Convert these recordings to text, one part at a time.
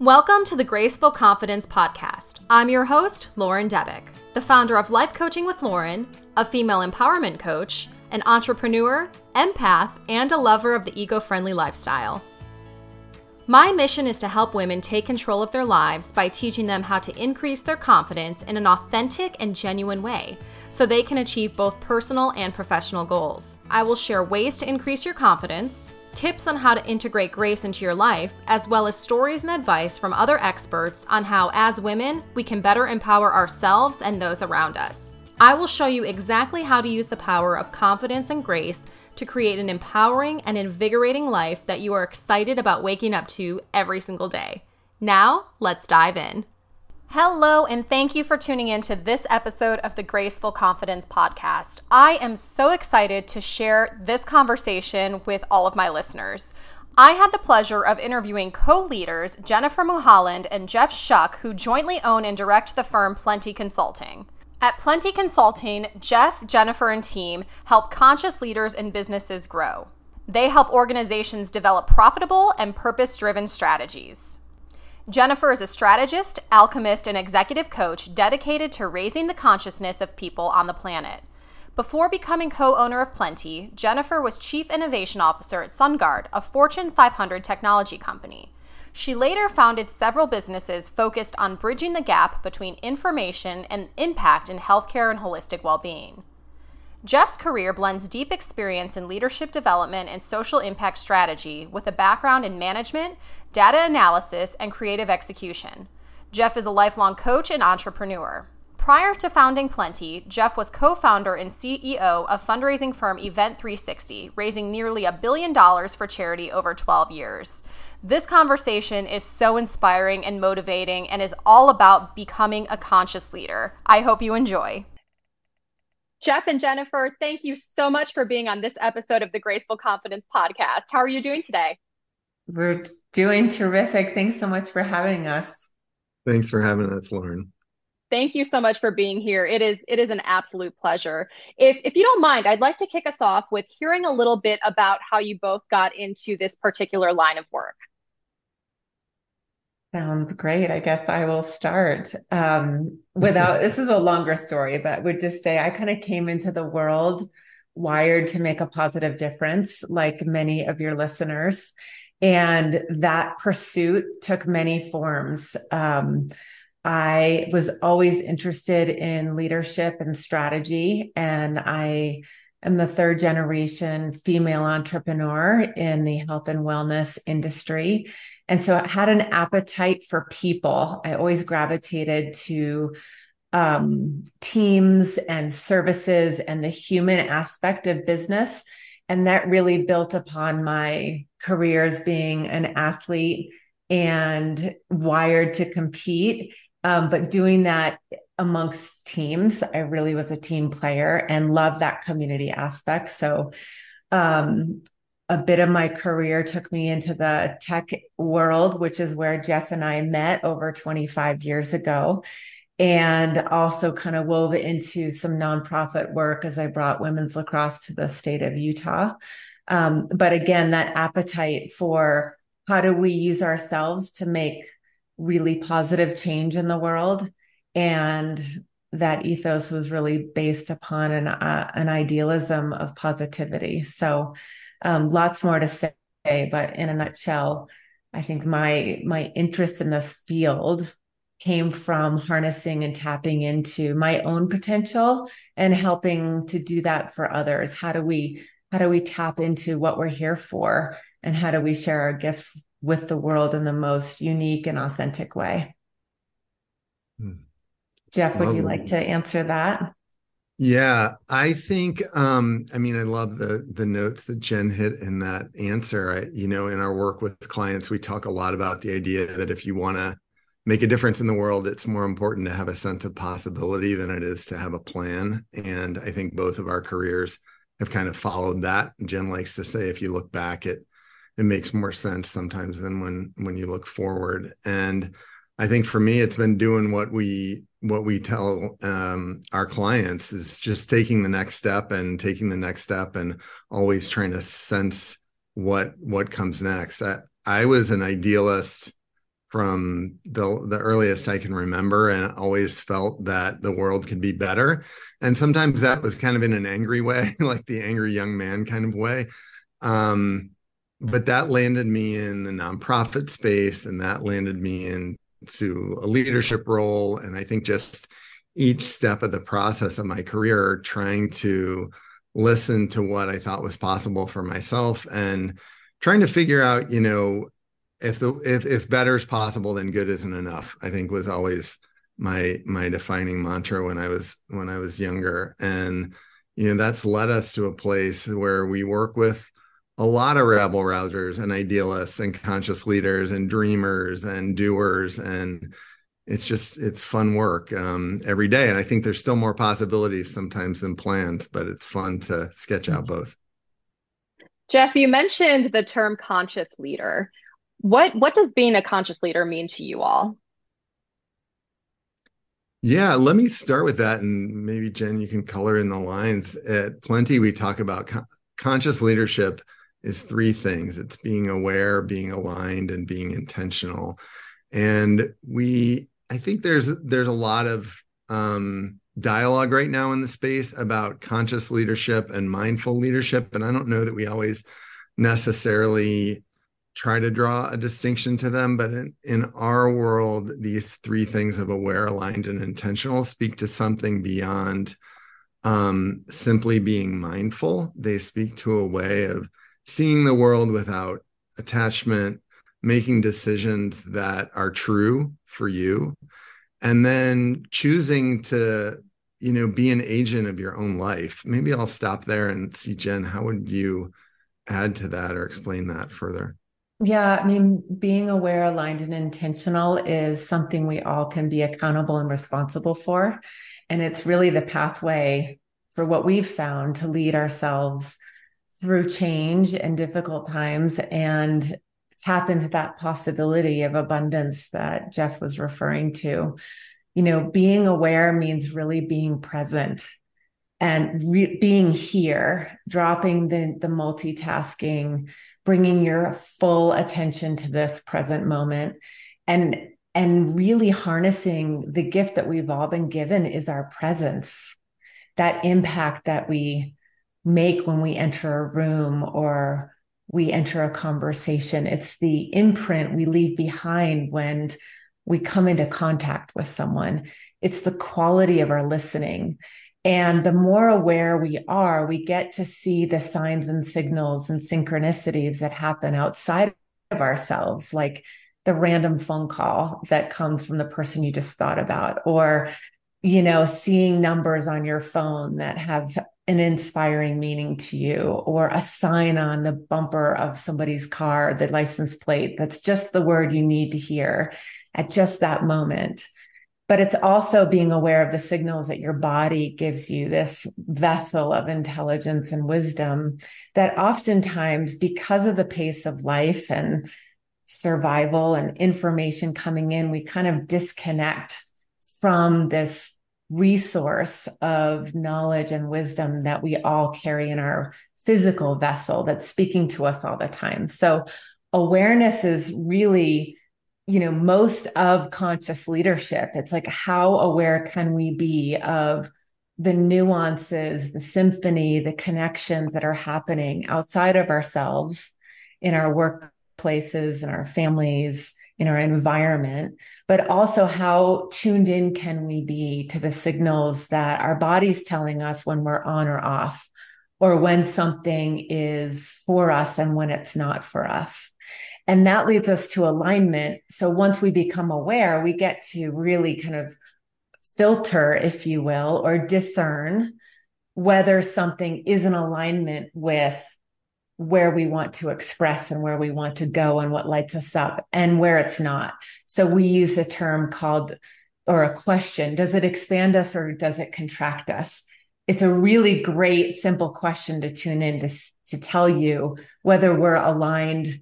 Welcome to the Graceful Confidence Podcast. I'm your host, Lauren Debick, the founder of Life Coaching with Lauren, a female empowerment coach, an entrepreneur, empath, and a lover of the eco friendly lifestyle. My mission is to help women take control of their lives by teaching them how to increase their confidence in an authentic and genuine way so they can achieve both personal and professional goals. I will share ways to increase your confidence, tips on how to integrate grace into your life, as well as stories and advice from other experts on how, as women, we can better empower ourselves and those around us. I will show you exactly how to use the power of confidence and grace to create an empowering and invigorating life that you are excited about waking up to every single day. Now, let's dive in. Hello, and thank you for tuning in to this episode of the Graceful Confidence Podcast. I am so excited to share this conversation with all of my listeners. I had the pleasure of interviewing co leaders Jennifer Mulholland and Jeff Shuck, who jointly own and direct the firm Plenty Consulting. At Plenty Consulting, Jeff, Jennifer, and team help conscious leaders and businesses grow. They help organizations develop profitable and purpose driven strategies. Jennifer is a strategist, alchemist, and executive coach dedicated to raising the consciousness of people on the planet. Before becoming co owner of Plenty, Jennifer was Chief Innovation Officer at SunGard, a Fortune 500 technology company. She later founded several businesses focused on bridging the gap between information and impact in healthcare and holistic well being. Jeff's career blends deep experience in leadership development and social impact strategy with a background in management, data analysis, and creative execution. Jeff is a lifelong coach and entrepreneur. Prior to founding Plenty, Jeff was co founder and CEO of fundraising firm Event 360, raising nearly a billion dollars for charity over 12 years. This conversation is so inspiring and motivating and is all about becoming a conscious leader. I hope you enjoy. Jeff and Jennifer, thank you so much for being on this episode of the Graceful Confidence Podcast. How are you doing today? We're doing terrific. Thanks so much for having us. Thanks for having us, Lauren. Thank you so much for being here. It is it is an absolute pleasure. If if you don't mind, I'd like to kick us off with hearing a little bit about how you both got into this particular line of work. Sounds great. I guess I will start. Um, without this is a longer story, but would just say I kind of came into the world wired to make a positive difference, like many of your listeners. And that pursuit took many forms. Um, I was always interested in leadership and strategy, and I am the third generation female entrepreneur in the health and wellness industry. And so I had an appetite for people. I always gravitated to um, teams and services and the human aspect of business. And that really built upon my career as being an athlete and wired to compete um, but doing that amongst teams, I really was a team player and love that community aspect. So, um, a bit of my career took me into the tech world, which is where Jeff and I met over 25 years ago. And also kind of wove into some nonprofit work as I brought women's lacrosse to the state of Utah. Um, but again, that appetite for how do we use ourselves to make really positive change in the world and that ethos was really based upon an uh, an idealism of positivity. So um, lots more to say but in a nutshell i think my my interest in this field came from harnessing and tapping into my own potential and helping to do that for others. How do we how do we tap into what we're here for? And how do we share our gifts with the world in the most unique and authentic way. Jeff, would you like to answer that? Yeah, I think um I mean I love the the notes that Jen hit in that answer. I, you know, in our work with clients, we talk a lot about the idea that if you want to make a difference in the world, it's more important to have a sense of possibility than it is to have a plan. And I think both of our careers have kind of followed that. Jen likes to say if you look back it it makes more sense sometimes than when when you look forward and i think for me it's been doing what we what we tell um, our clients is just taking the next step and taking the next step and always trying to sense what what comes next. I, I was an idealist from the the earliest I can remember and always felt that the world could be better. And sometimes that was kind of in an angry way like the angry young man kind of way. Um, but that landed me in the nonprofit space and that landed me into a leadership role. And I think just each step of the process of my career trying to listen to what I thought was possible for myself and trying to figure out you know if the if if better is possible then good isn't enough i think was always my my defining mantra when i was when i was younger. And you know that's led us to a place where we work with a lot of rabble rousers and idealists and conscious leaders and dreamers and doers and it's just it's fun work um, every day and i think there's still more possibilities sometimes than planned but it's fun to sketch out both jeff you mentioned the term conscious leader what what does being a conscious leader mean to you all? Yeah, let me start with that, and maybe Jen, you can color in the lines. At Plenty, we talk about con- conscious leadership is three things: it's being aware, being aligned, and being intentional. And we, I think there's there's a lot of um, dialogue right now in the space about conscious leadership and mindful leadership, and I don't know that we always necessarily try to draw a distinction to them but in, in our world these three things of aware aligned and intentional speak to something beyond um, simply being mindful. They speak to a way of seeing the world without attachment making decisions that are true for you and then choosing to you know be an agent of your own life maybe i'll stop there and see jen how would you add to that or explain that further yeah, I mean, being aware, aligned, and intentional is something we all can be accountable and responsible for. And it's really the pathway for what we've found to lead ourselves through change and difficult times and tap into that possibility of abundance that Jeff was referring to. You know, being aware means really being present and re- being here, dropping the, the multitasking, bringing your full attention to this present moment and and really harnessing the gift that we've all been given is our presence that impact that we make when we enter a room or we enter a conversation. It's the imprint we leave behind when we come into contact with someone. It's the quality of our listening. And the more aware we are, we get to see the signs and signals and synchronicities that happen outside of ourselves, like the random phone call that comes from the person you just thought about, or, you know, seeing numbers on your phone that have an inspiring meaning to you, or a sign on the bumper of somebody's car, the license plate. That's just the word you need to hear at just that moment. But it's also being aware of the signals that your body gives you this vessel of intelligence and wisdom that oftentimes because of the pace of life and survival and information coming in we kind of disconnect from this resource of knowledge and wisdom that we all carry in our physical vessel that's speaking to us all the time. So awareness is really you know most of conscious leadership. It's like how aware can we be of the nuances the symphony the connections that are happening outside of ourselves in our workplaces and our families in our environment but also how tuned in can we be to the signals that our body's telling us when we're on or off or when something is for us and when it's not for us and that leads us to alignment. So once we become aware, we get to really kind of filter, if you will, or discern whether something is in alignment with where we want to express and where we want to go and what lights us up and where it's not. So we use a term called or a question Does it expand us or does it contract us? It's a really great, simple question to tune in to, to tell you whether we're aligned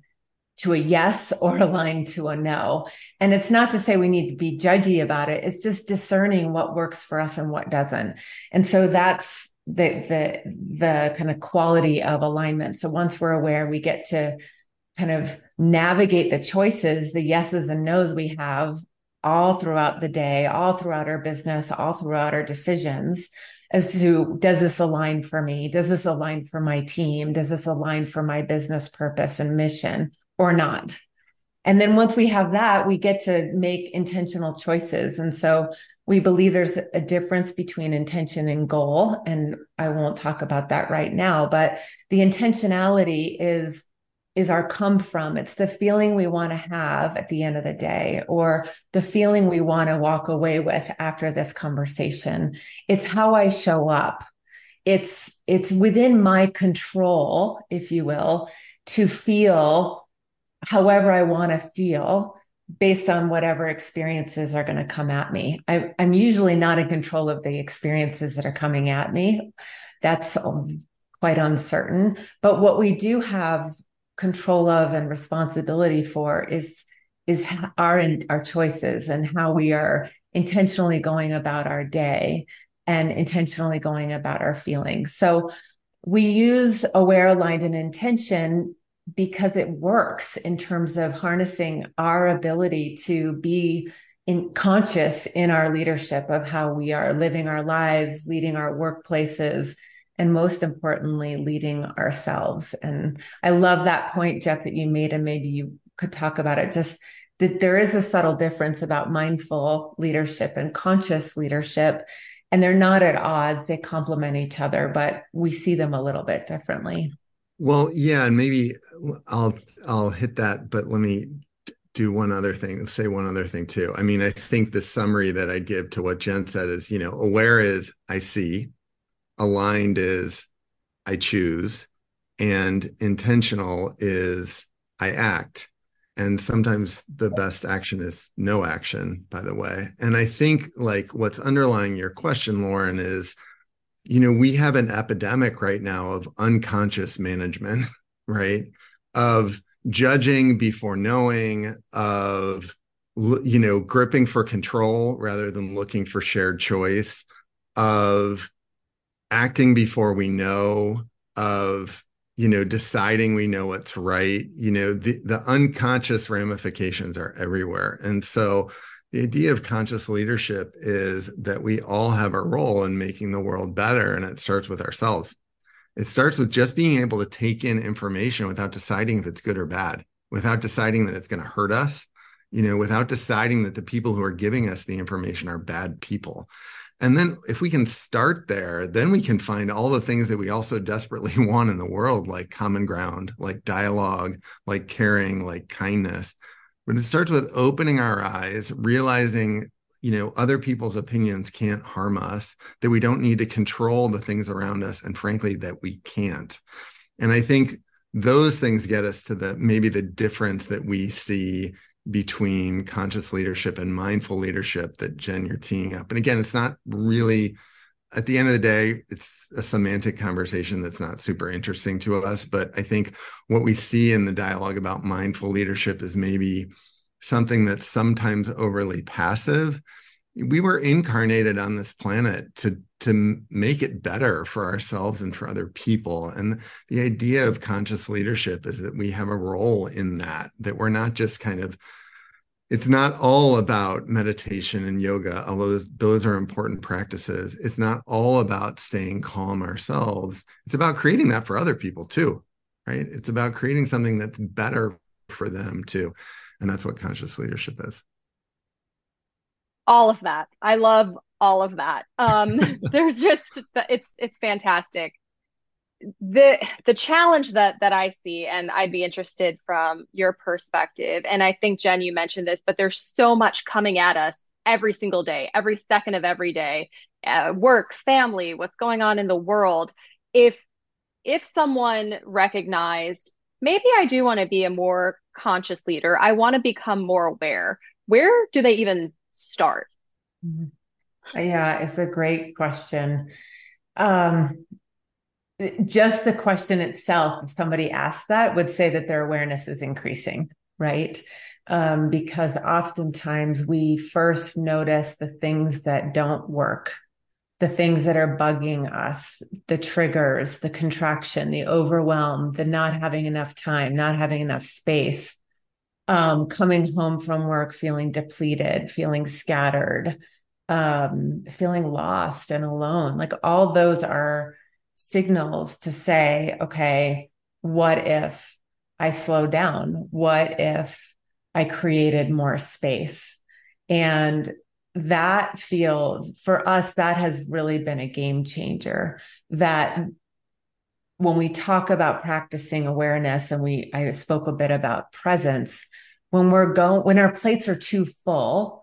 to a yes or aligned to a no. And it's not to say we need to be judgy about it. It's just discerning what works for us and what doesn't. And so that's the the the kind of quality of alignment. So once we're aware, we get to kind of navigate the choices, the yeses and nos we have all throughout the day, all throughout our business, all throughout our decisions as to does this align for me? Does this align for my team? Does this align for my business purpose and mission or not? And then once we have that, we get to make intentional choices. And so we believe there's a difference between intention and goal. And I won't talk about that right now, but the intentionality is is our come from. It's the feeling we want to have at the end of the day or the feeling we want to walk away with after this conversation. It's how I show up. It's, it's within my control, if you will, to feel however I want to feel based on whatever experiences are going to come at me. I, am usually not in control of the experiences that are coming at me. That's quite uncertain. But what we do have control of and responsibility for is is our our choices and how we are intentionally going about our day and intentionally going about our feelings. So we use aware, aligned, and intention because it works in terms of harnessing our ability to be in conscious in our leadership of how we are living our lives, leading our workplaces, and most importantly, leading ourselves. And I love that point, Jeff, that you made, and maybe you could talk about it. Just that there is a subtle difference about mindful leadership and conscious leadership, and they're not at odds. They complement each other, but we see them a little bit differently. Well, yeah, and maybe uh, I'll I'll hit that, but let me do one other thing, say one other thing too. I mean, I think the summary that I'd give to what Jen said is, you know, aware is I see, aligned is I choose, and intentional is I act. And sometimes the best action is no action, by the way. And I think like what's underlying your question, Lauren, is you know, we have an epidemic right now of unconscious management, right? Of judging before knowing, of you know, gripping for control rather than looking for shared choice, of acting before we know of you know deciding we know what's right you know the the unconscious ramifications are everywhere and so the idea of conscious leadership is that we all have a role in making the world better and it starts with ourselves it starts with just being able to take in information without deciding if it's good or bad without deciding that it's going to hurt us you know without deciding that the people who are giving us the information are bad people and then if we can start there, then we can find all the things that we also desperately want in the world, like common ground, like dialogue, like caring, like kindness. But it starts with opening our eyes, realizing, you know, other people's opinions can't harm us, that we don't need to control the things around us, and frankly, that we can't. And I think those things get us to the maybe the difference that we see between conscious leadership and mindful leadership that Jen you're teeing up. And again, it's not really at the end of the day, it's a semantic conversation that's not super interesting to us. But I think what we see in the dialogue about mindful leadership is maybe something that's sometimes overly passive. We were incarnated on this planet to to make it better for ourselves and for other people. And the idea of conscious leadership is that we have a role in that, that we're not just kind of it's not all about meditation and yoga, although those, those, are important practices. It's not all about staying calm ourselves. It's about creating that for other people too, right? It's about creating something that's better for them too. And that's what conscious leadership is. All of that. I love all of that. Um, there's just it's it's fantastic the the challenge that that I see, and I'd be interested from your perspective, and I think Jen, you mentioned this, but there's so much coming at us every single day, every second of every day, uh, work, family, what's going on in the world. If if someone recognized, maybe I do want to be a more conscious leader, I want to become more aware. Where do they even start? Mm-hmm. Yeah, it's a great question. Um, just the question itself, if somebody asked that, would say that their awareness is increasing, right? Um, because oftentimes we first notice the things that don't work the things that are bugging us, the triggers, the contraction, the overwhelm, the not having enough time, not having enough space, um, coming home from work feeling depleted, feeling scattered, um, feeling lost and alone. Like all those are signals to say, okay, what if I slow down? What if I created more space? And that field for us, that has really been a game changer. That when we talk about practicing awareness and we I spoke a bit about presence, when we're going when our plates are too full,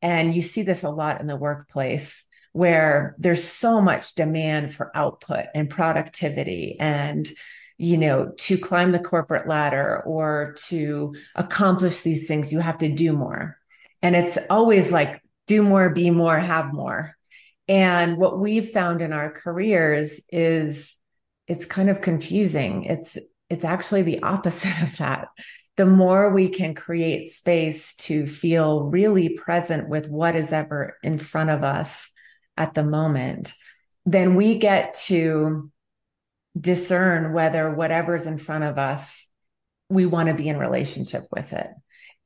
and you see this a lot in the workplace where there's so much demand for output and productivity and you know to climb the corporate ladder or to accomplish these things you have to do more and it's always like do more, be more, have more. And what we've found in our careers is it's kind of confusing. It's it's actually the opposite of that. The more we can create space to feel really present with what is ever in front of us at the moment, then we get to discern whether whatever's in front of us, we want to be in relationship with it.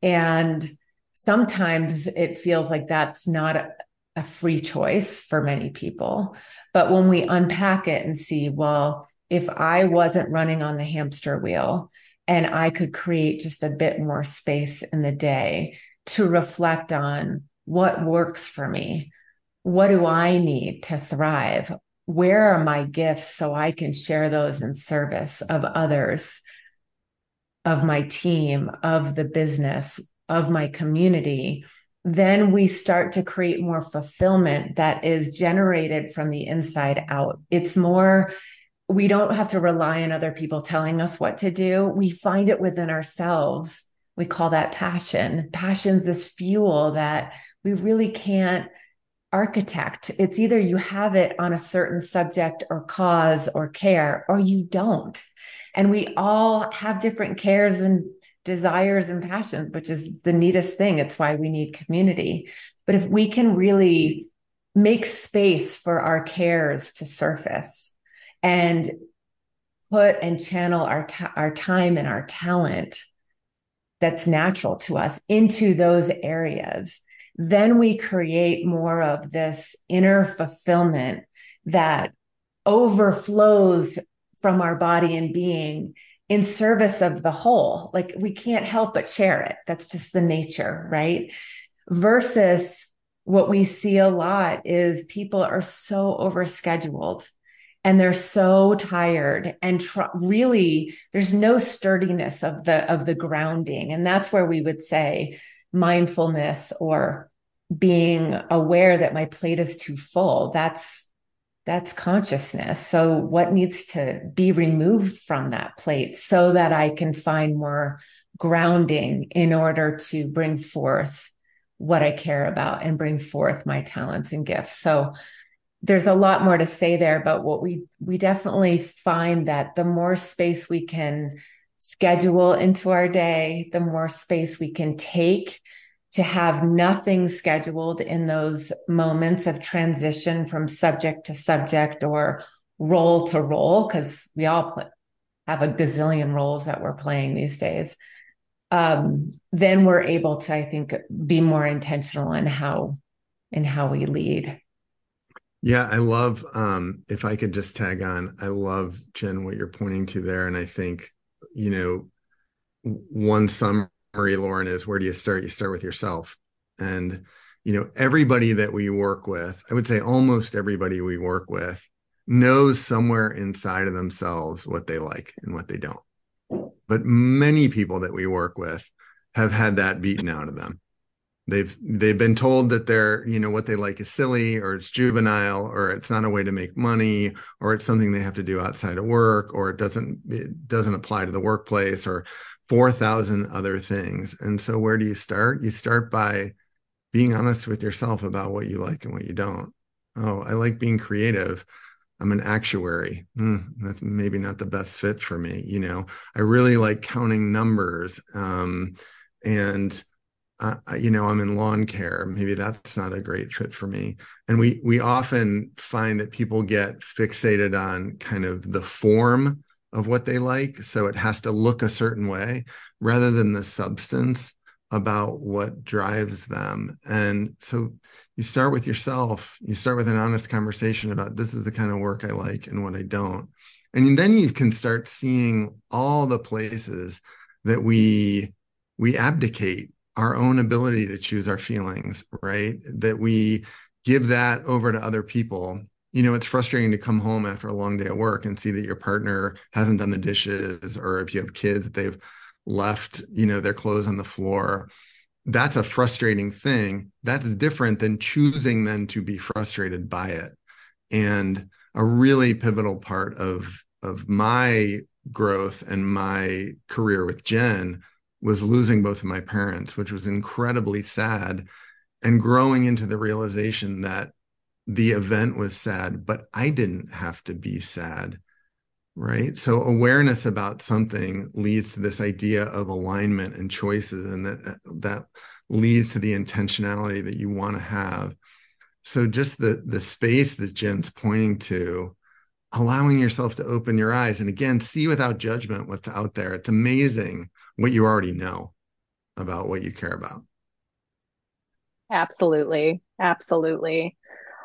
And sometimes it feels like that's not a, a free choice for many people. But when we unpack it and see, well, if I wasn't running on the hamster wheel and I could create just a bit more space in the day to reflect on what works for me, what do I need to thrive? Where are my gifts so I can share those in service of others, of my team, of the business? of my community, then we start to create more fulfillment that is generated from the inside out. It's more, we don't have to rely on other people telling us what to do. We find it within ourselves. We call that passion. Passion's this fuel that we really can't architect. It's either you have it on a certain subject or cause or care, or you don't. And we all have different cares and desires and passions, which is the neatest thing. It's why we need community. But if we can really make space for our cares to surface and put and channel our, ta- our time and our talent that's natural to us into those areas, then we create more of this inner fulfillment that overflows from our body and being in service of the whole. Like we can't help but share it. That's just the nature, right? Versus what we see a lot is people are so overscheduled and they're so tired and tr- really there's no sturdiness of the of the grounding and that's where we would say mindfulness or being aware that my plate is too full that's that's consciousness. So, what needs to be removed from that plate so that I can find more grounding in order to bring forth what I care about and bring forth my talents and gifts? So, there's a lot more to say there, but what we we definitely find that the more space we can schedule into our day, the more space we can take to have nothing scheduled in those moments of transition from subject to subject or role to role, because we all play, have a gazillion roles that we're playing these days. Um, then we're able to, I think, be more intentional in how in how we lead. Yeah, I love um if I could just tag on, I love Jen what you're pointing to there. And I think, you know, one summary, Lauren is where do you start? You start with yourself. And, you know, everybody that we work with, I would say almost everybody we work with knows somewhere inside of themselves what they like and what they don't. But many people that we work with have had that beaten out of them. They've they've been told that they're, you know, what they like is silly or it's juvenile or it's not a way to make money or it's something they have to do outside of work or it doesn't it doesn't apply to the workplace or 4,000 other things. And so, where do you start? You start by being honest with yourself about what you like and what you don't. Oh, I like being creative. I'm an actuary. Hmm, that's maybe not the best fit for me. You know, I really like counting numbers. Um, and uh, you know i'm in lawn care. Maybe that's not a great fit for me. And we we often find that people get fixated on kind of the form of what they like so it has to look a certain way rather than the substance about what drives them. And so you start with yourself. You start with an honest conversation about this is the kind of work i like and what i don't. And then you can start seeing all the places that we we abdicate our own ability to choose our feelings, right? That we give that over to other people. You know, it's frustrating to come home after a long day at work and see that your partner hasn't done the dishes, or if you have kids, they've left, you know, their clothes on the floor. That's a frustrating thing. That's different than choosing then to be frustrated by it. And a really pivotal part of of my growth and my career with Jen was losing both of my parents, which was incredibly sad, and growing into the realization that the event was sad, but I didn't have to be sad. Right. So awareness about something leads to this idea of alignment and choices, and that that leads to the intentionality that you want to have. So just the the space that Jen's pointing to, allowing yourself to open your eyes and again see without judgment what's out there. It's amazing what you already know about what you care about. Absolutely. Absolutely.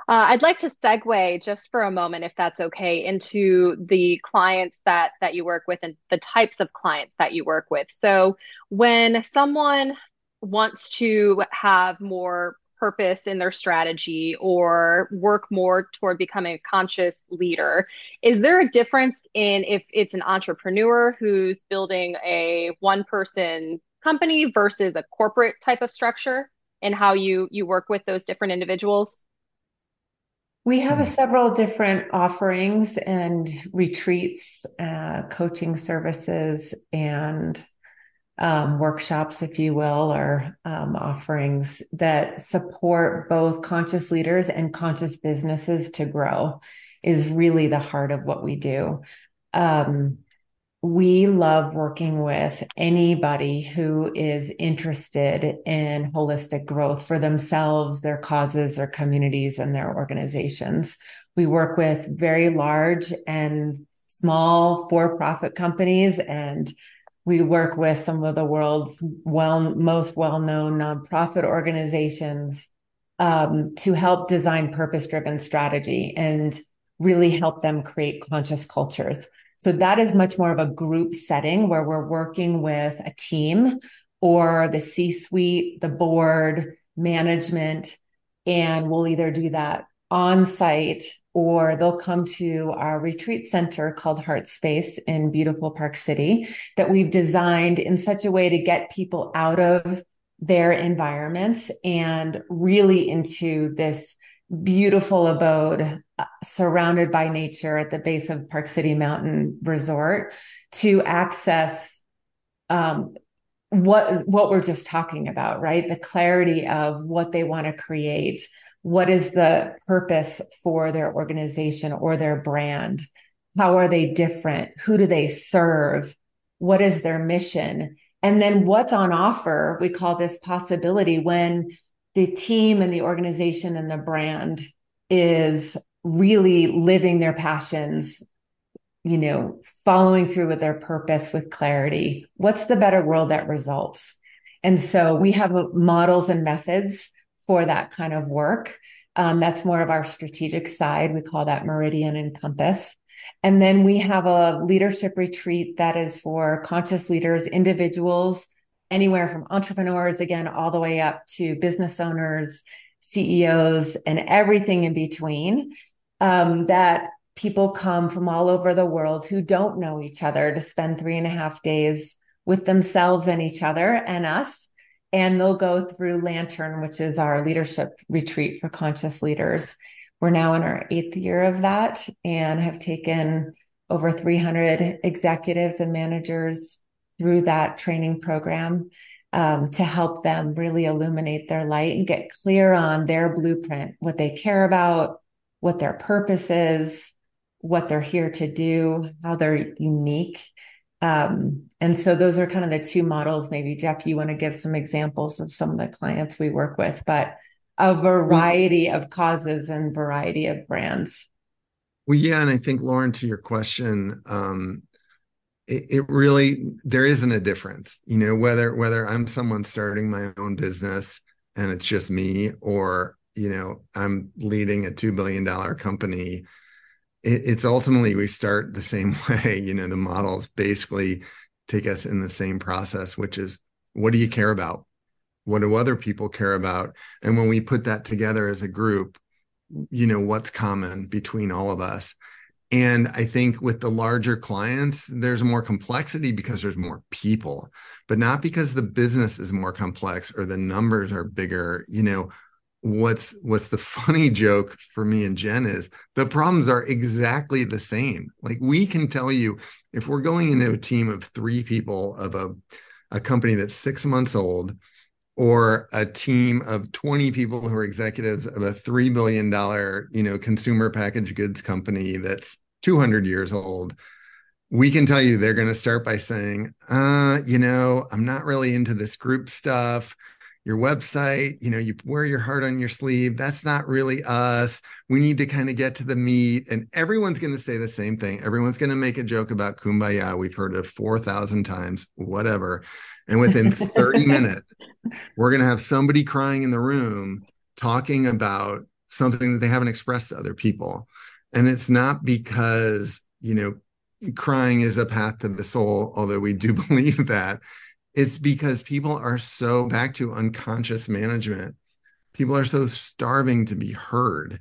Uh, I'd like to segue just for a moment, if that's okay, into the clients that that you work with and the types of clients that you work with. So, when someone wants to have more purpose in their strategy or work more toward becoming a conscious leader. Is there a difference in if it's an entrepreneur who's building a one person company versus a corporate type of structure and how you you work with those different individuals? We have several different offerings and retreats, uh, coaching services, and um, workshops, if you will, or um, offerings that support both conscious leaders and conscious businesses to grow is really the heart of what we do. Um, we love working with anybody who is interested in holistic growth for themselves, their causes, their communities, and their organizations. We work with very large and small for profit companies and we work with some of the world's well most well-known nonprofit organizations um, to help design purpose-driven strategy and really help them create conscious cultures. So that is much more of a group setting where we're working with a team or the C-suite, the board, management, and we'll either do that on site or they'll come to our retreat center called Heart Space in beautiful Park City that we've designed in such a way to get people out of their environments and really into this beautiful abode uh, surrounded by nature at the base of Park City Mountain Resort to access um, what what we're just talking about, right? The clarity of what they want to create, what is the purpose for their organization or their brand? How are they different? Who do they serve? What is their mission? And then what's on offer? We call this possibility when the team and the organization and the brand is really living their passions, you know, following through with their purpose with clarity. What's the better world that results? And so we have models and methods for that kind of work. Um, that's more of our strategic side. We call that Meridian and Compass. And then we have a leadership retreat that is for conscious leaders, individuals, anywhere from entrepreneurs, again, all the way up to business owners, CEOs, and everything in between. Um, that people come from all over the world who don't know each other to spend three and a half days with themselves and each other and us and they'll go through Lantern, which is our leadership retreat for conscious leaders. We're now in our eighth year of that and have taken over 300 executives and managers through that training program um, to help them really illuminate their light and get clear on their blueprint, what they care about, what their purpose is, what they're here to do, how they're unique Um, and so those are kind of the two models. Maybe Jeff, you want to give some examples of some of the clients we work with, but a variety of causes and variety of brands. Well, yeah, and I think Lauren, to your question, um, it, it, really there isn't a difference, you know, whether whether I'm someone starting my own business and it's just me, or you know, I'm leading a two billion dollar company. It, it's ultimately we start the same way. You know, the models basically take us in the same process, which is what do you care about? What do other people care about? And when we put that together as a group, you know, what's common between all of us. And I think with the larger clients, there's more complexity because there's more people, but not because the business is more complex or the numbers are bigger. You know, what's what's the funny joke for me and Jen is the problems are exactly the same. Like we can tell you if we're going into a team of three people of a a company that's six months old or a team of 20 people who are executives of a $3 billion you know consumer packaged goods company that's 200 years old we can tell you they're going to start by saying uh you know i'm not really into this group stuff your website you know you wear your heart on your sleeve. That's not really us. We need to kind of get to the meat and everyone's going to say the same thing. Everyone's going to make a joke about kumbaya. We've heard it 4000 times whatever. And within 30 minutes, we're going to have somebody crying in the room talking about something that they haven't expressed to other people. And it's not because, you know, crying is a path to the soul, although we do believe that. It's because people are so back to unconscious management. People are so starving to be heard.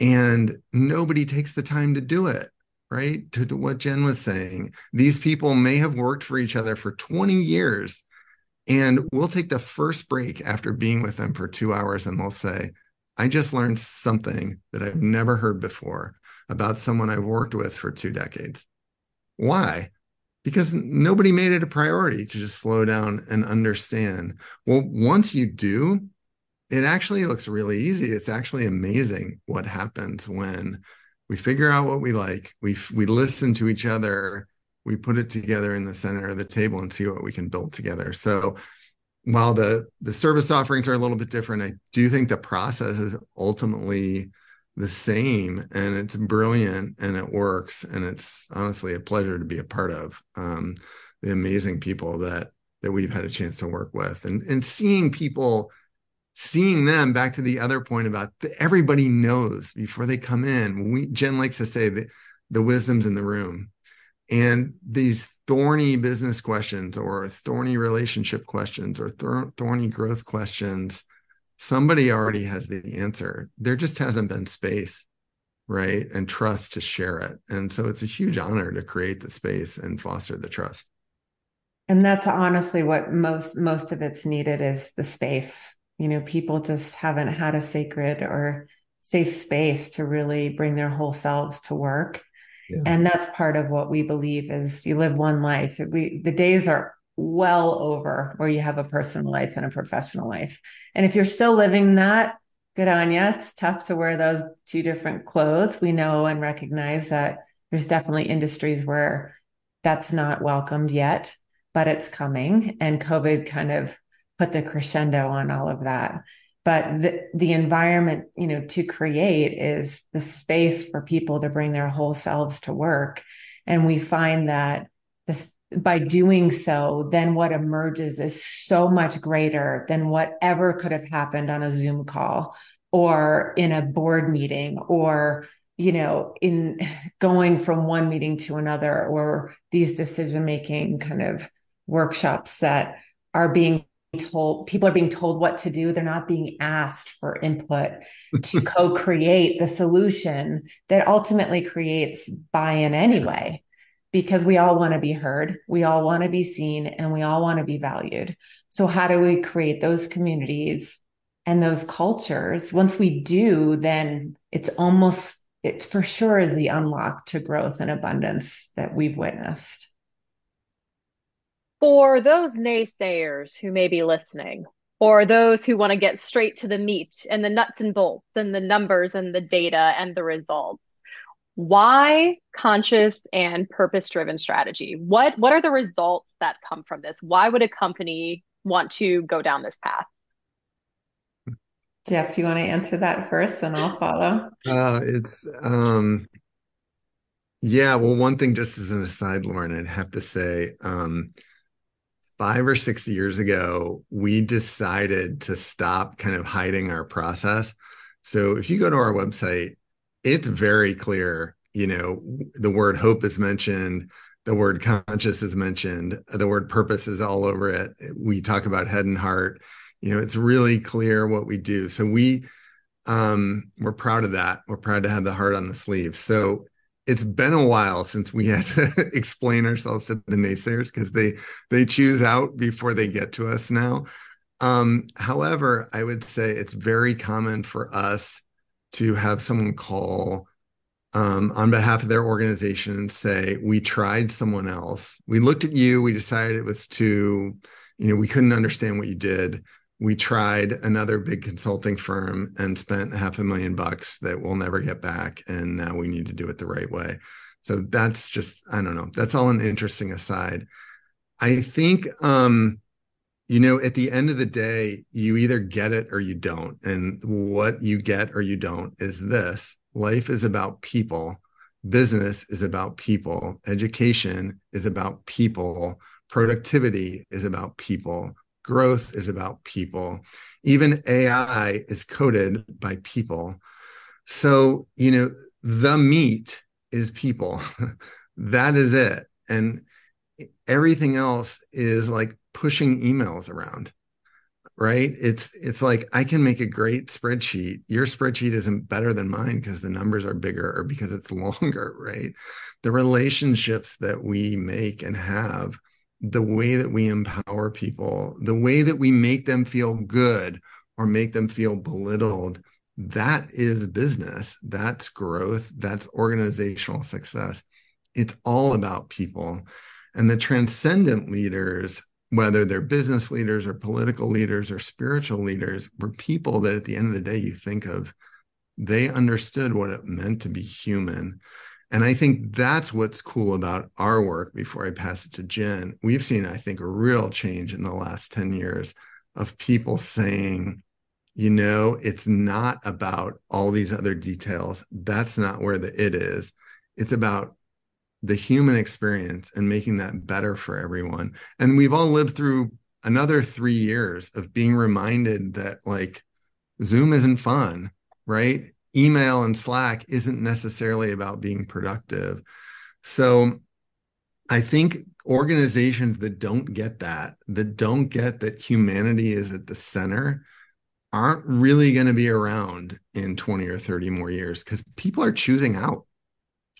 And nobody takes the time to do it right? To, to, what Jen was saying, these people may have worked for each other for 20 years. And we'll take the first break after being with them for two hours and we'll say, I just learned something that I've never heard before about someone I've worked with for two decades. Why? Because nobody made it a priority to just slow down and understand. Well, once you do, it actually looks really easy. It's actually amazing what happens when we figure out what we like we we listen to each other we put it together in the center of the table and see what we can build together so while the the service offerings are a little bit different i do think the process is ultimately the same and it's brilliant and it works and it's honestly a pleasure to be a part of um, the amazing people that that we've had a chance to work with and and seeing people seeing them back to the other point about everybody knows before they come in we jen likes to say that the wisdom's in the room and these thorny business questions or thorny relationship questions or thor- thorny growth questions somebody already has the answer. There just hasn't been space right and trust to share it. And so it's a huge honor to create the space and foster the trust. And that's honestly what most most of it's needed is the space. You know people just haven't had a sacred or safe space to really bring their whole selves to work. Yeah. and that's part of what we believe is you live one life. We the days are well over where you have a personal life and a professional life. And if you're still living that good on you it's tough to wear those two different clothes. We know and recognize that there's definitely industries where that's not welcomed yet but it's coming. And covid kind of put the crescendo on all of that. But the, the environment you know to create is the space for people to bring their whole selves to work. And we find that by doing so then what emerges is so much greater than whatever could have happened on a zoom call or in a board meeting or you know in going from one meeting to another or these decision making kind of workshops that are being told people are being told what to do. They're not being asked for input to co-create the solution that ultimately creates buy-in anyway because we all want to be heard we all want to be seen and we all want to be valued. So how do we create those communities and those cultures? Once we do then it's almost it for sure is the unlock to growth and abundance that we've witnessed. For those naysayers who may be listening, or those who want to get straight to the meat and the nuts and bolts and the numbers and the data and the results, why conscious and purpose driven strategy? What what are the results that come from this? Why would a company want to go down this path? Jeff, do you want to answer that first and I'll follow? Uh, it's um yeah, well, one thing just as an aside, Lauren, I'd have to say, um, five or six years ago, we decided to stop kind of hiding our process. So if you go to our website, it's very clear, you know, the word hope is mentioned, the word conscious is mentioned, the word purpose is all over it. We talk about head and heart. You know, it's really clear what we do. So we um we're proud of that. We're proud to have the heart on the sleeve. So it's been a while since we had to explain ourselves to the naysayers because they they choose out before they get to us now. Um, however, I would say it's very common for us to have someone call um, on behalf of their organization and say, "We tried someone else. We looked at you. We decided it was too, you know, we couldn't understand what you did we tried another big consulting firm and spent half a million bucks that we'll never get back and now we need to do it the right way so that's just i don't know that's all an interesting aside i think um you know at the end of the day you either get it or you don't and what you get or you don't is this life is about people business is about people education is about people productivity is about people growth is about people. Even AI is coded by people. So, you know, the meat is people. that is it. And everything else is like pushing emails around right it's it's like i can make a great spreadsheet your spreadsheet isn't better than mine because the numbers are bigger or because it's longer right the relationships that we make and have the way that we empower people, the way that we make them feel good or make them feel belittled, that is business. That's growth. That's organizational success. It's all about people. And the transcendent leaders, whether they're business leaders or political leaders or spiritual leaders, were people that at the end of the day you think of, they understood what it meant to be human and I think that's what's cool about our work before I pass it to Jen. We've seen, I think, a real change in the last 10 years of people saying, you know, it's not about all these other details. That's not where the it is. It's about the human experience and making that better for everyone. And we've all lived through another three years of being reminded that, like, Zoom isn't fun, right? email and Slack isn't necessarily about being productive. So I think organizations that don't get that, that don't get that humanity is at the center, aren't really going to be around in 20 or 30 more years because people are choosing out.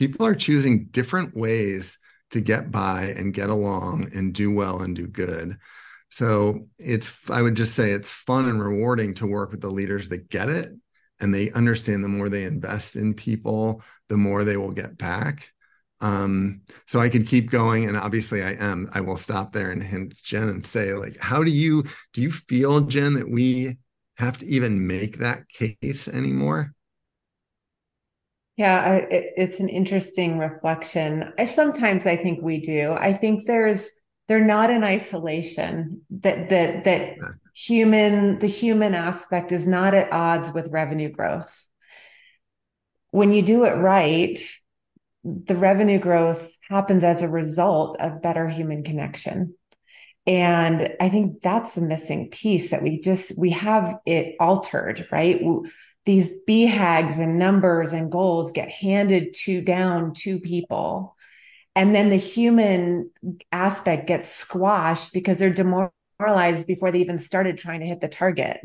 People are choosing different ways to get by and get along and do well and do good. So it's, I would just say it's fun and rewarding to work with the leaders that get it and they understand the more they invest in people, the more they will get back. Um, so I could keep going, and obviously I am. I will stop there and hint Jen and say, like, how do you do you feel, Jen, that we have to even make that case anymore? Yeah, it, it's an interesting reflection. I sometimes I think we do. I think there's they're not in isolation. That that that human the human aspect is not at odds with revenue growth when you do it right the revenue growth happens as a result of better human connection and i think that's the missing piece that we just we have it altered right these BHAGs and numbers and goals get handed to down to people. And then the human aspect gets squashed because they're demoralized before they even started trying to hit the target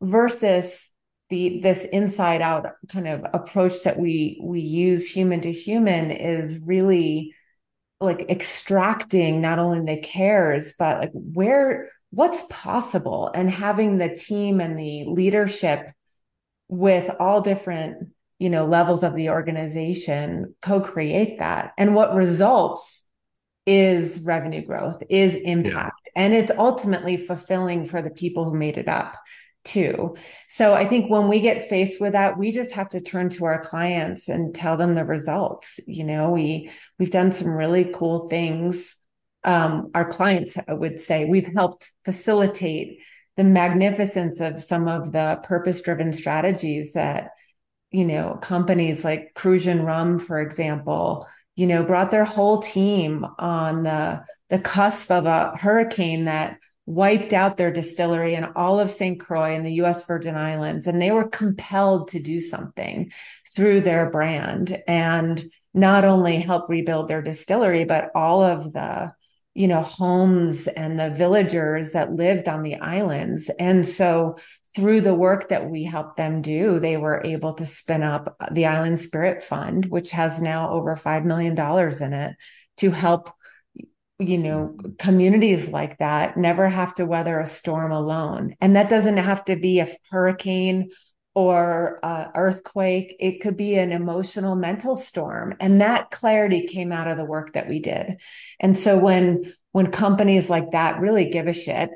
versus the this inside out kind of approach that we we use human to human is really like extracting not only the cares but like where what's possible? And having the team and the leadership with all different you know levels of the organization co-create that and what results is revenue growth, is impact, yeah. and it's ultimately fulfilling for the people who made it up. too. So I think when we get faced with that, we just have to turn to our clients and tell them the results. You know, we we've done some really cool things. Um, our clients would say we've helped facilitate the magnificence of some of the purpose-driven strategies that you know companies like Cruzan Rum, for example, you know, brought their whole team on the the cusp of a hurricane that wiped out their distillery in all of St. Croix in the US Virgin Islands. And they were compelled to do something through their brand and not only help rebuild their distillery, but all of the you know homes and the villagers that lived on the islands and so through the work that we helped them do they were able to spin up the island spirit fund which has now over 5 million dollars in it to help you know, communities like that never have to weather a storm alone. And that doesn't have to be a hurricane or uh, earthquake. It could be an emotional mental storm. And that clarity came out of the work that we did. And so when, when companies like that really give a shit,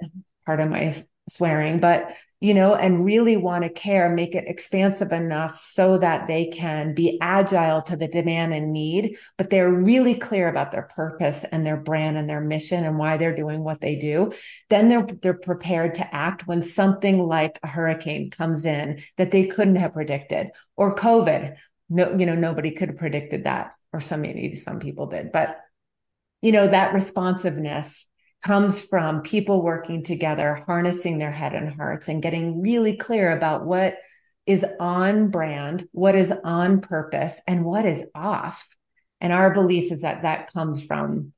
part of my swearing, but you know, and really want to care, make it expansive enough so that they can be agile to the demand and need, but they're really clear about their purpose and their brand and their mission and why they're doing what they do. Then they're, they're prepared to act when something like a hurricane comes in that they couldn't have predicted or COVID. No, you know, nobody could have predicted that or some, maybe some people did, but you know, that responsiveness comes from people working together, harnessing their head and hearts and getting really clear about what is on brand, what is on purpose, and what is off. And our belief is that that comes from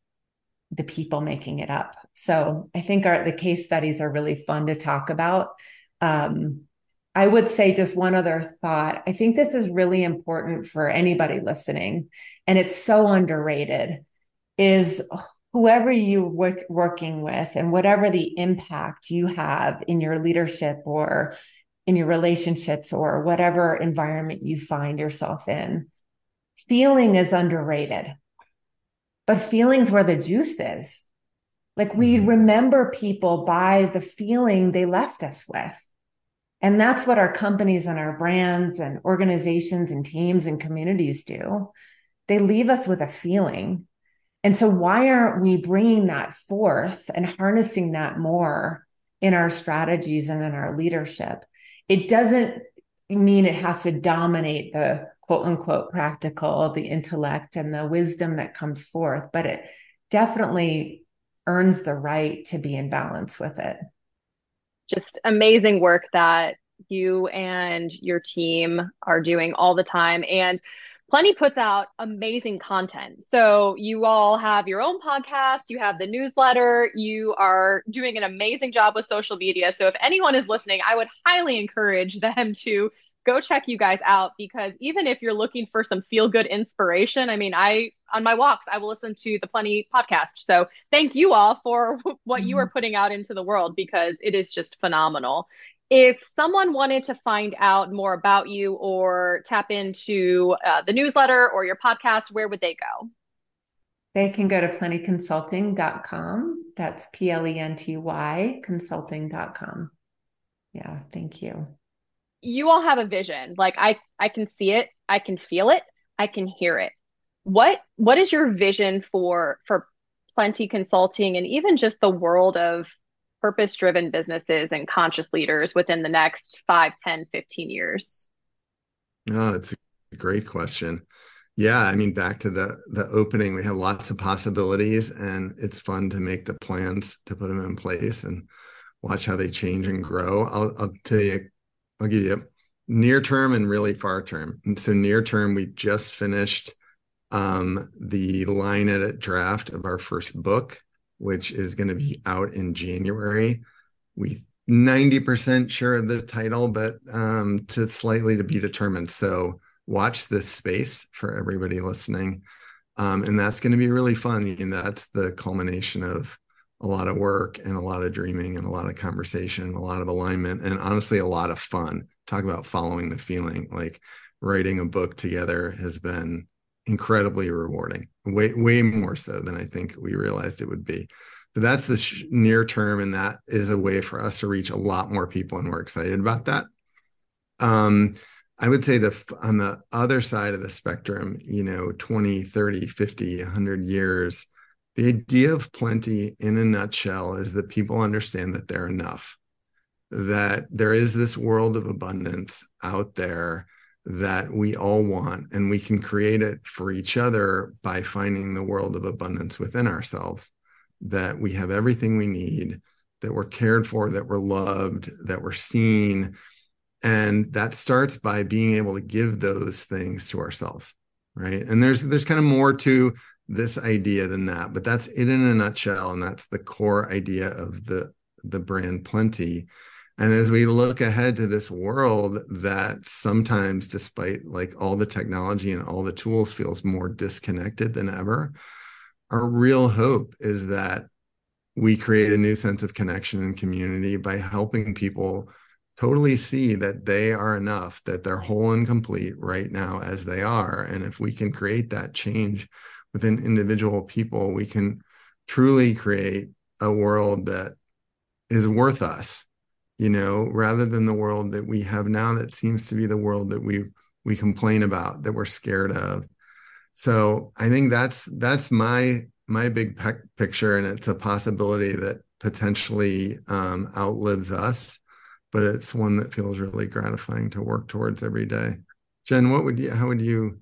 the people making it up. So I think our the case studies are really fun to talk about. Um, I would say just one other thought. I think this is really important for anybody listening, and it's so underrated. Is whoever you're work, working with and whatever the impact you have in your leadership or in your relationships or whatever environment you find yourself in, feeling is underrated. But feelings where the juice is. Like we mm-hmm. remember people by the feeling they left us with. And that's what our companies and our brands and organizations and teams and communities do. They leave us with a feeling and so, why aren't we bringing that forth and harnessing that more in our strategies and in our leadership? It doesn't mean it has to dominate the quote unquote practical, the intellect and the wisdom that comes forth, but it definitely earns the right to be in balance with it. Just amazing work that you and your team are doing all the time. And Plenty puts out amazing content. So you all have your own podcast, you have the newsletter, you are doing an amazing job with social media. So if anyone is listening, I would highly encourage them to go check you guys out because even if you're looking for some feel good inspiration, I mean, I on my walks, I will listen to the Plenty podcast. So thank you all for what you are mm-hmm. putting out into the world because it is just phenomenal if someone wanted to find out more about you or tap into uh, the newsletter or your podcast, where would they go? They can go to plentyconsulting.com. That's P L E N T Y consulting.com. Yeah, thank you. You all have a vision. Like I I can see it, I can feel it, I can hear it. What what is your vision for for Plenty Consulting and even just the world of purpose driven businesses and conscious leaders within the next 5 10 15 years? No that's a great question. Yeah i mean back to the the opening we have lots of possibilities and it's fun to make the plans to put them in place and watch how they change and grow. I'll, I'll tell you i'll give you near term and really far term. And so near term we just finished um, the line edit draft of our first book which is going to be out in January. We 90% sure of the title, but um, to slightly to be determined. So watch this space for everybody listening. Um, and that's going to be really fun. And that's the culmination of a lot of work and a lot of dreaming and a lot of conversation, a lot of alignment, and honestly, a lot of fun. Talk about following the feeling. Like writing a book together has been incredibly rewarding way way more so than i think we realized it would be So that's the sh- near term, and that is a way for us to reach a lot more people, and we're excited about that. Um, I would say the on the other side of the spectrum, you know, 20, 30, 50, 100 years, the idea of plenty in a nutshell is that people understand that they're enough, that there is this world of abundance out there that we all want, and we can create it for each other by finding the world of abundance within ourselves, that we have everything we need, that we're cared for, that we're loved, that we're seen and that starts by being able to give those things to ourselves right? And there's there's kind of more to this idea than that but that's it in a nutshell and that's the core idea of the the brand plenty and as we look ahead to this world that sometimes despite like all the technology and all the tools feels more disconnected than ever our real hope is that we create a new sense of connection and community by helping people totally see that they are enough, that they're whole and complete right now as they are. And if we can create that change within individual people, we can truly create a world that is worth us, you know, rather than the world that we have now that seems to be the world that we we complain about, that we're scared of. So I think that's that's my my big pe- picture, and it's a possibility that potentially um, outlives us but it's one that feels really gratifying to work towards every day. Jen, what would you, how would you,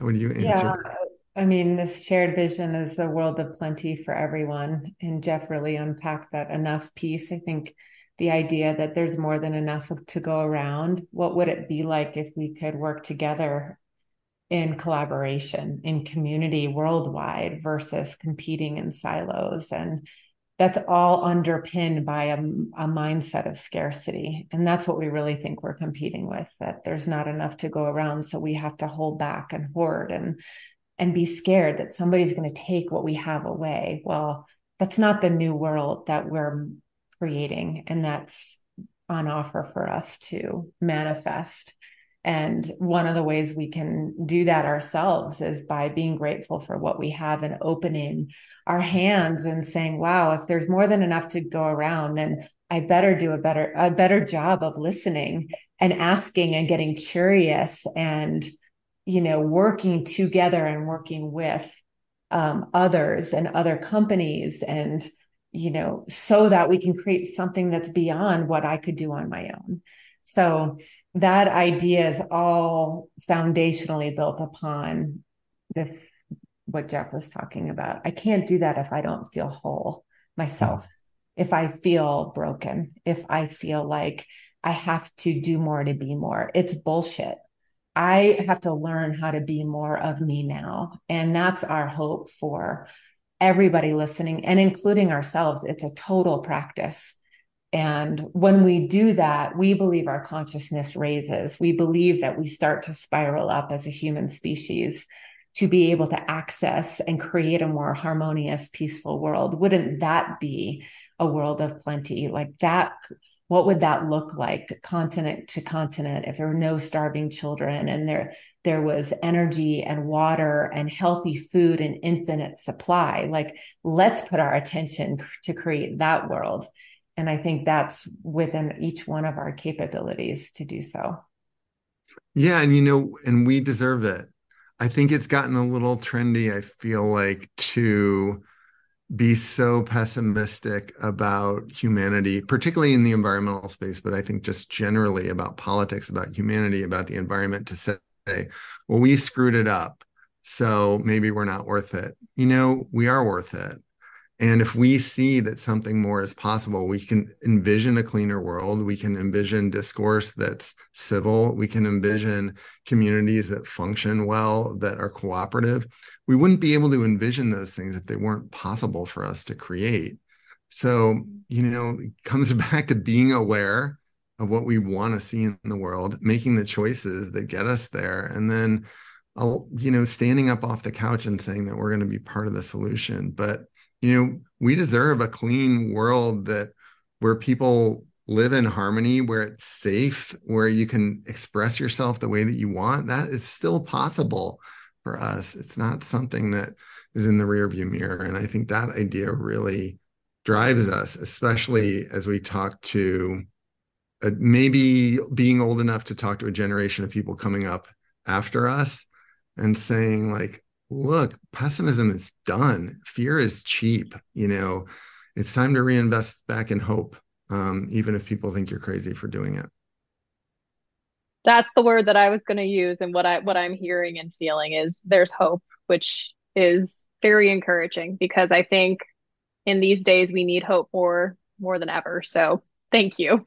how would you answer? Yeah, I mean, this shared vision is a world of plenty for everyone. And Jeff really unpacked that enough piece. I think the idea that there's more than enough to go around. What would it be like if we could work together in collaboration, in community worldwide versus competing in silos? And that's all underpinned by a, a, mindset of scarcity. And that's what we really think we're competing with, that there's not enough to go around. So we have to hold back and hoard and and be scared that somebody's going to take what we have away. Well, that's not the new world that we're creating. And that's on offer for us to manifest and one of the ways we can do that ourselves is by being grateful for what we have and opening our hands and saying, wow, if there's more than enough to go around, then I better do a better, a better job of listening and asking and getting curious and, you know, working together and working with um, others and other companies and, you know, so that we can create something that's beyond what I could do on my own. So that idea is all foundationally built upon this, what Jeff was talking about. I can't do that if I don't feel whole myself, if I feel broken, if I feel like I have to do more to be more. It's bullshit. I have to learn how to be more of me now. And that's our hope for everybody listening and including ourselves. It's a total practice and when we do that, we believe our consciousness raises. We believe that we start to spiral up as a human species to be able to access and create a more harmonious, peaceful world. Wouldn't that be a world of plenty? Like that, what would that look like continent to continent if there were no starving children and there, there was energy and water and healthy food and infinite supply? Like, let's put our attention to create that world and I think that's within each one of our capabilities to do so. Yeah. And, you know, and we deserve it. I think it's gotten a little trendy, I feel like, to be so pessimistic about humanity, particularly in the environmental space, but I think just generally about politics, about humanity, about the environment, to say, well, we screwed it up. So maybe we're not worth it. You know, we are worth it. And if we see that something more is possible, we can envision a cleaner world. We can envision discourse that's civil. We can envision communities that function well, that are cooperative. We wouldn't be able to envision those things if they weren't possible for us to create. So, you know, it comes back to being aware of what we want to see in the world, making the choices that get us there, and then, you know, standing up off the couch and saying that we're going to be part of the solution. But you know we deserve a clean world that where people live in harmony where it's safe where you can express yourself the way that you want. That is still possible for us. It's not something that is in the rearview mirror. And i think that idea really drives us, especially as we talk to uh, maybe being old enough to talk to a generation of people coming up after us and saying like look pessimism is done. Fear is cheap you know. It's time to reinvest back in hope um, even if people think you're crazy for doing it. That's the word that i was going to use and what i what i'm hearing and feeling is there's hope which is very encouraging because i think in these days we need hope more more than ever. So thank you.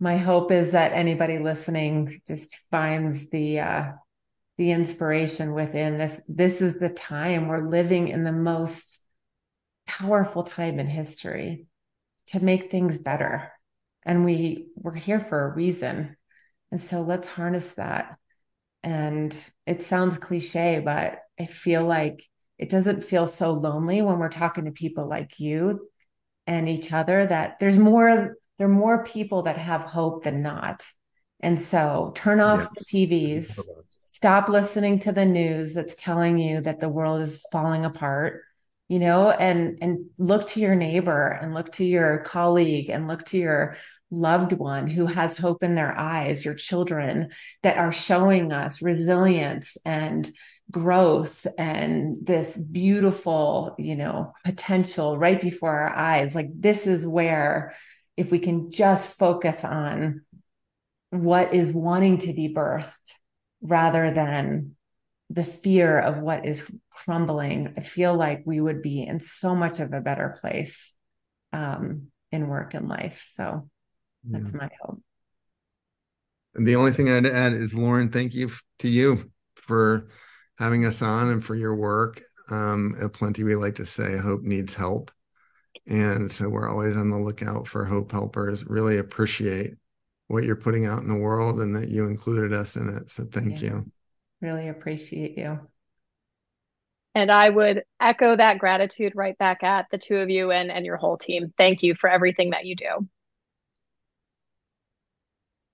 My hope is that anybody listening just finds the uh, the inspiration within this. This is the time we're living in the most powerful time in history to make things better, and we we're here for a reason, and so let's harness that. And it sounds cliche, but I feel like it doesn't feel so lonely when we're talking to people like you and each other that there's more there are more people that have hope than not. And so turn off yes. the TVs, stop listening to the news that's telling you that the world is falling apart, you know, and and look to your neighbor and look to your colleague and look to your loved one who has hope in their eyes, your children that are showing us resilience and growth and this beautiful, you know, potential right before our eyes. Like this is where if we can just focus on what is wanting to be birthed rather than the fear of what is crumbling, I feel like we would be in so much of a better place um, in work and life. So that's yeah. my hope. And the only thing I'd add is, Lauren, thank you to you for having us on and for your work. Um, at Plenty, we like to say, hope needs help. And so we're always on the lookout for hope helpers. Really appreciate what you're putting out in the world and that you included us in it. So thank yeah. you. Really appreciate you. And I would echo that gratitude right back at the two of you and, and your whole team. Thank you for everything that you do.